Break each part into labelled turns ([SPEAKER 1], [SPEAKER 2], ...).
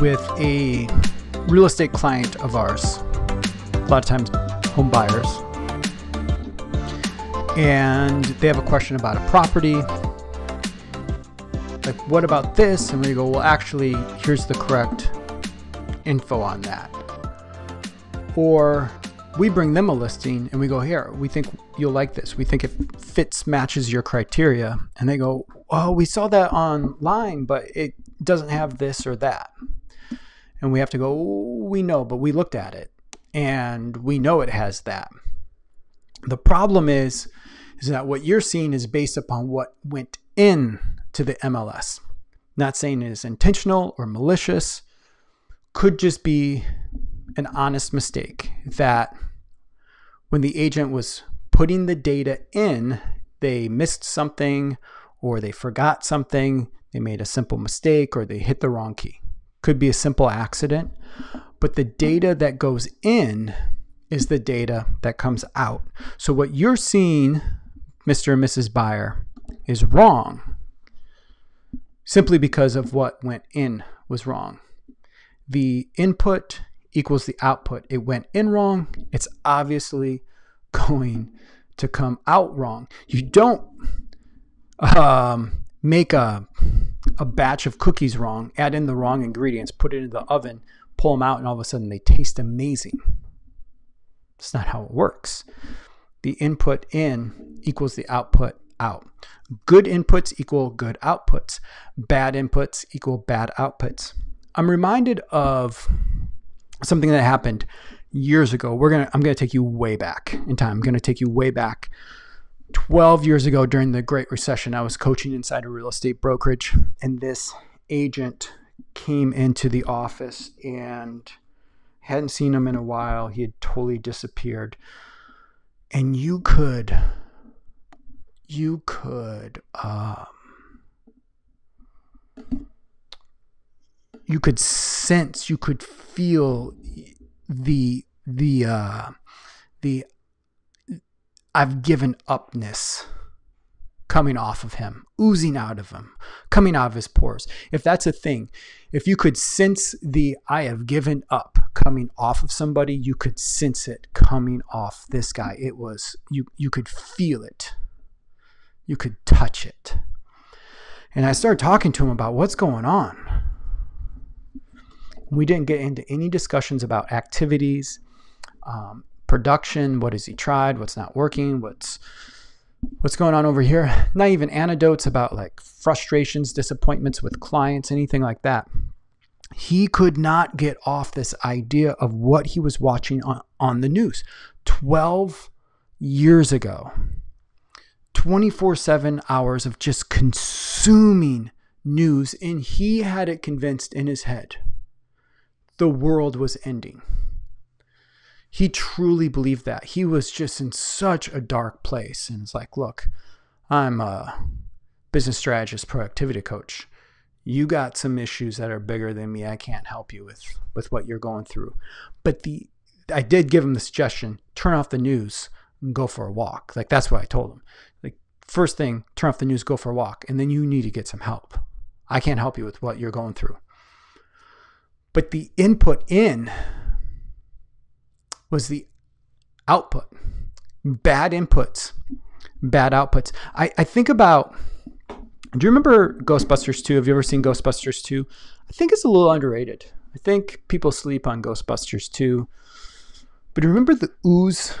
[SPEAKER 1] with a real estate client of ours, a lot of times home buyers, and they have a question about a property. Like, what about this? And we go, well, actually, here's the correct info on that. Or we bring them a listing and we go, here, we think you'll like this. We think it fits, matches your criteria. And they go, oh, we saw that online, but it doesn't have this or that and we have to go, we know, but we looked at it and we know it has that. The problem is, is that what you're seeing is based upon what went in to the MLS. Not saying it is intentional or malicious, could just be an honest mistake that when the agent was putting the data in, they missed something or they forgot something, they made a simple mistake or they hit the wrong key could be a simple accident, but the data that goes in is the data that comes out. So what you're seeing, Mr. and Mrs. Buyer, is wrong simply because of what went in was wrong. The input equals the output. It went in wrong, it's obviously going to come out wrong. You don't um, make a a batch of cookies wrong, add in the wrong ingredients, put it in the oven, pull them out, and all of a sudden they taste amazing. That's not how it works. The input in equals the output out. Good inputs equal good outputs. Bad inputs equal bad outputs. I'm reminded of something that happened years ago. We're gonna I'm gonna take you way back in time. I'm gonna take you way back 12 years ago during the Great Recession, I was coaching inside a real estate brokerage, and this agent came into the office and hadn't seen him in a while. He had totally disappeared. And you could, you could, um, you could sense, you could feel the, the, uh, the I've given upness coming off of him, oozing out of him, coming out of his pores. If that's a thing, if you could sense the I have given up coming off of somebody, you could sense it coming off this guy. It was you you could feel it. You could touch it. And I started talking to him about what's going on. We didn't get into any discussions about activities, um, production. What has he tried? What's not working? What's what's going on over here? Not even anecdotes about like frustrations, disappointments with clients, anything like that. He could not get off this idea of what he was watching on, on the news 12 years ago. 24 7 hours of just consuming news, and he had it convinced in his head the world was ending he truly believed that. He was just in such a dark place. And it's like, look, I'm a business strategist, productivity coach. You got some issues that are bigger than me. I can't help you with with what you're going through. But the I did give him the suggestion, turn off the news and go for a walk. Like that's what I told him. Like first thing, turn off the news, go for a walk, and then you need to get some help. I can't help you with what you're going through. But the input in was the output. Bad inputs, bad outputs. I, I think about do you remember Ghostbusters 2? Have you ever seen Ghostbusters 2? I think it's a little underrated. I think people sleep on Ghostbusters 2. But remember the ooze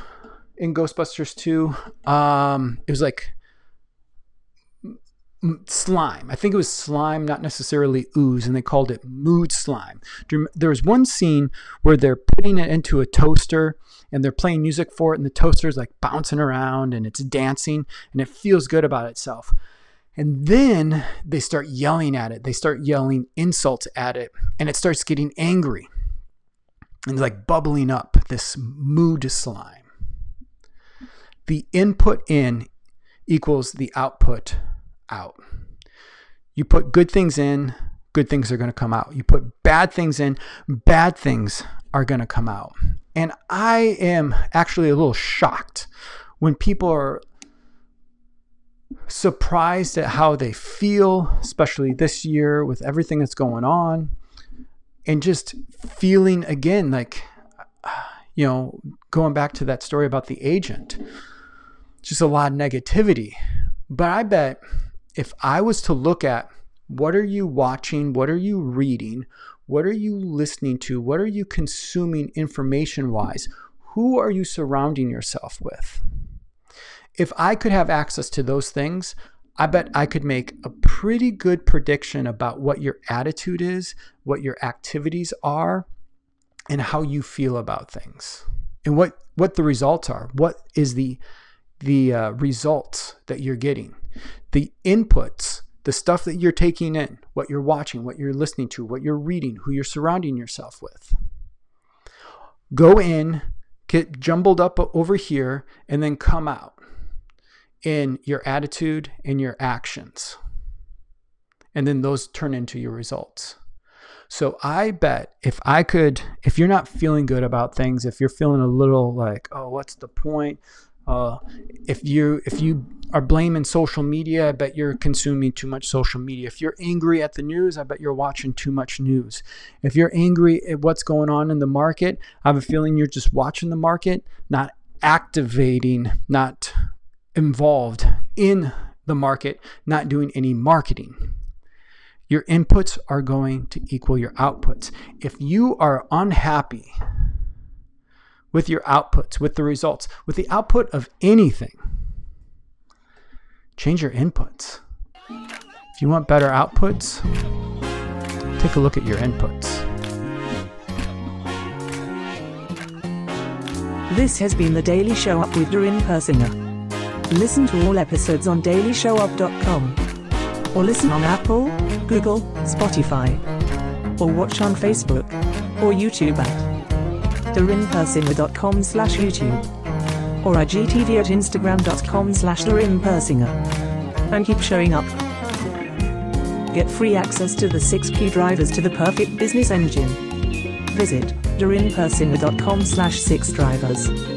[SPEAKER 1] in Ghostbusters 2? Um, it was like slime. I think it was slime, not necessarily ooze, and they called it mood slime. There was one scene where they're putting it into a toaster and they're playing music for it, and the toaster is like bouncing around and it's dancing and it feels good about itself. And then they start yelling at it. They start yelling insults at it, and it starts getting angry and like bubbling up this mood slime. The input in equals the output out. You put good things in, good things are going to come out. You put bad things in, bad things are going to come out. And I am actually a little shocked when people are surprised at how they feel, especially this year with everything that's going on, and just feeling again like, you know, going back to that story about the agent, just a lot of negativity. But I bet if I was to look at what are you watching, what are you reading, what are you listening to, what are you consuming information wise, who are you surrounding yourself with? if I could have access to those things, I bet I could make a pretty good prediction about what your attitude is, what your activities are, and how you feel about things, and what what the results are. What is the the uh, results that you're getting, the inputs, the stuff that you're taking in, what you're watching, what you're listening to, what you're reading, who you're surrounding yourself with. Go in, get jumbled up over here, and then come out in your attitude and your actions. And then those turn into your results. So I bet if I could, if you're not feeling good about things, if you're feeling a little like, oh, what's the point? Uh, if you if you are blaming social media, I bet you're consuming too much social media. If you're angry at the news, I bet you're watching too much news. If you're angry at what's going on in the market, I have a feeling you're just watching the market, not activating, not involved in the market, not doing any marketing. Your inputs are going to equal your outputs. If you are unhappy with your outputs, with the results, with the output of anything, change your inputs. If you want better outputs, take a look at your inputs.
[SPEAKER 2] This has been the Daily Show Up with Dorin Persinger. Listen to all episodes on dailyshowup.com. Or listen on Apple, Google, Spotify. Or watch on Facebook or YouTube at dorinpersinger.com slash YouTube. Or IGTV at instagram.com slash dorinpersinger. And keep showing up. Get free access to the six key drivers to the perfect business engine. Visit dorinpersinger.com slash six drivers.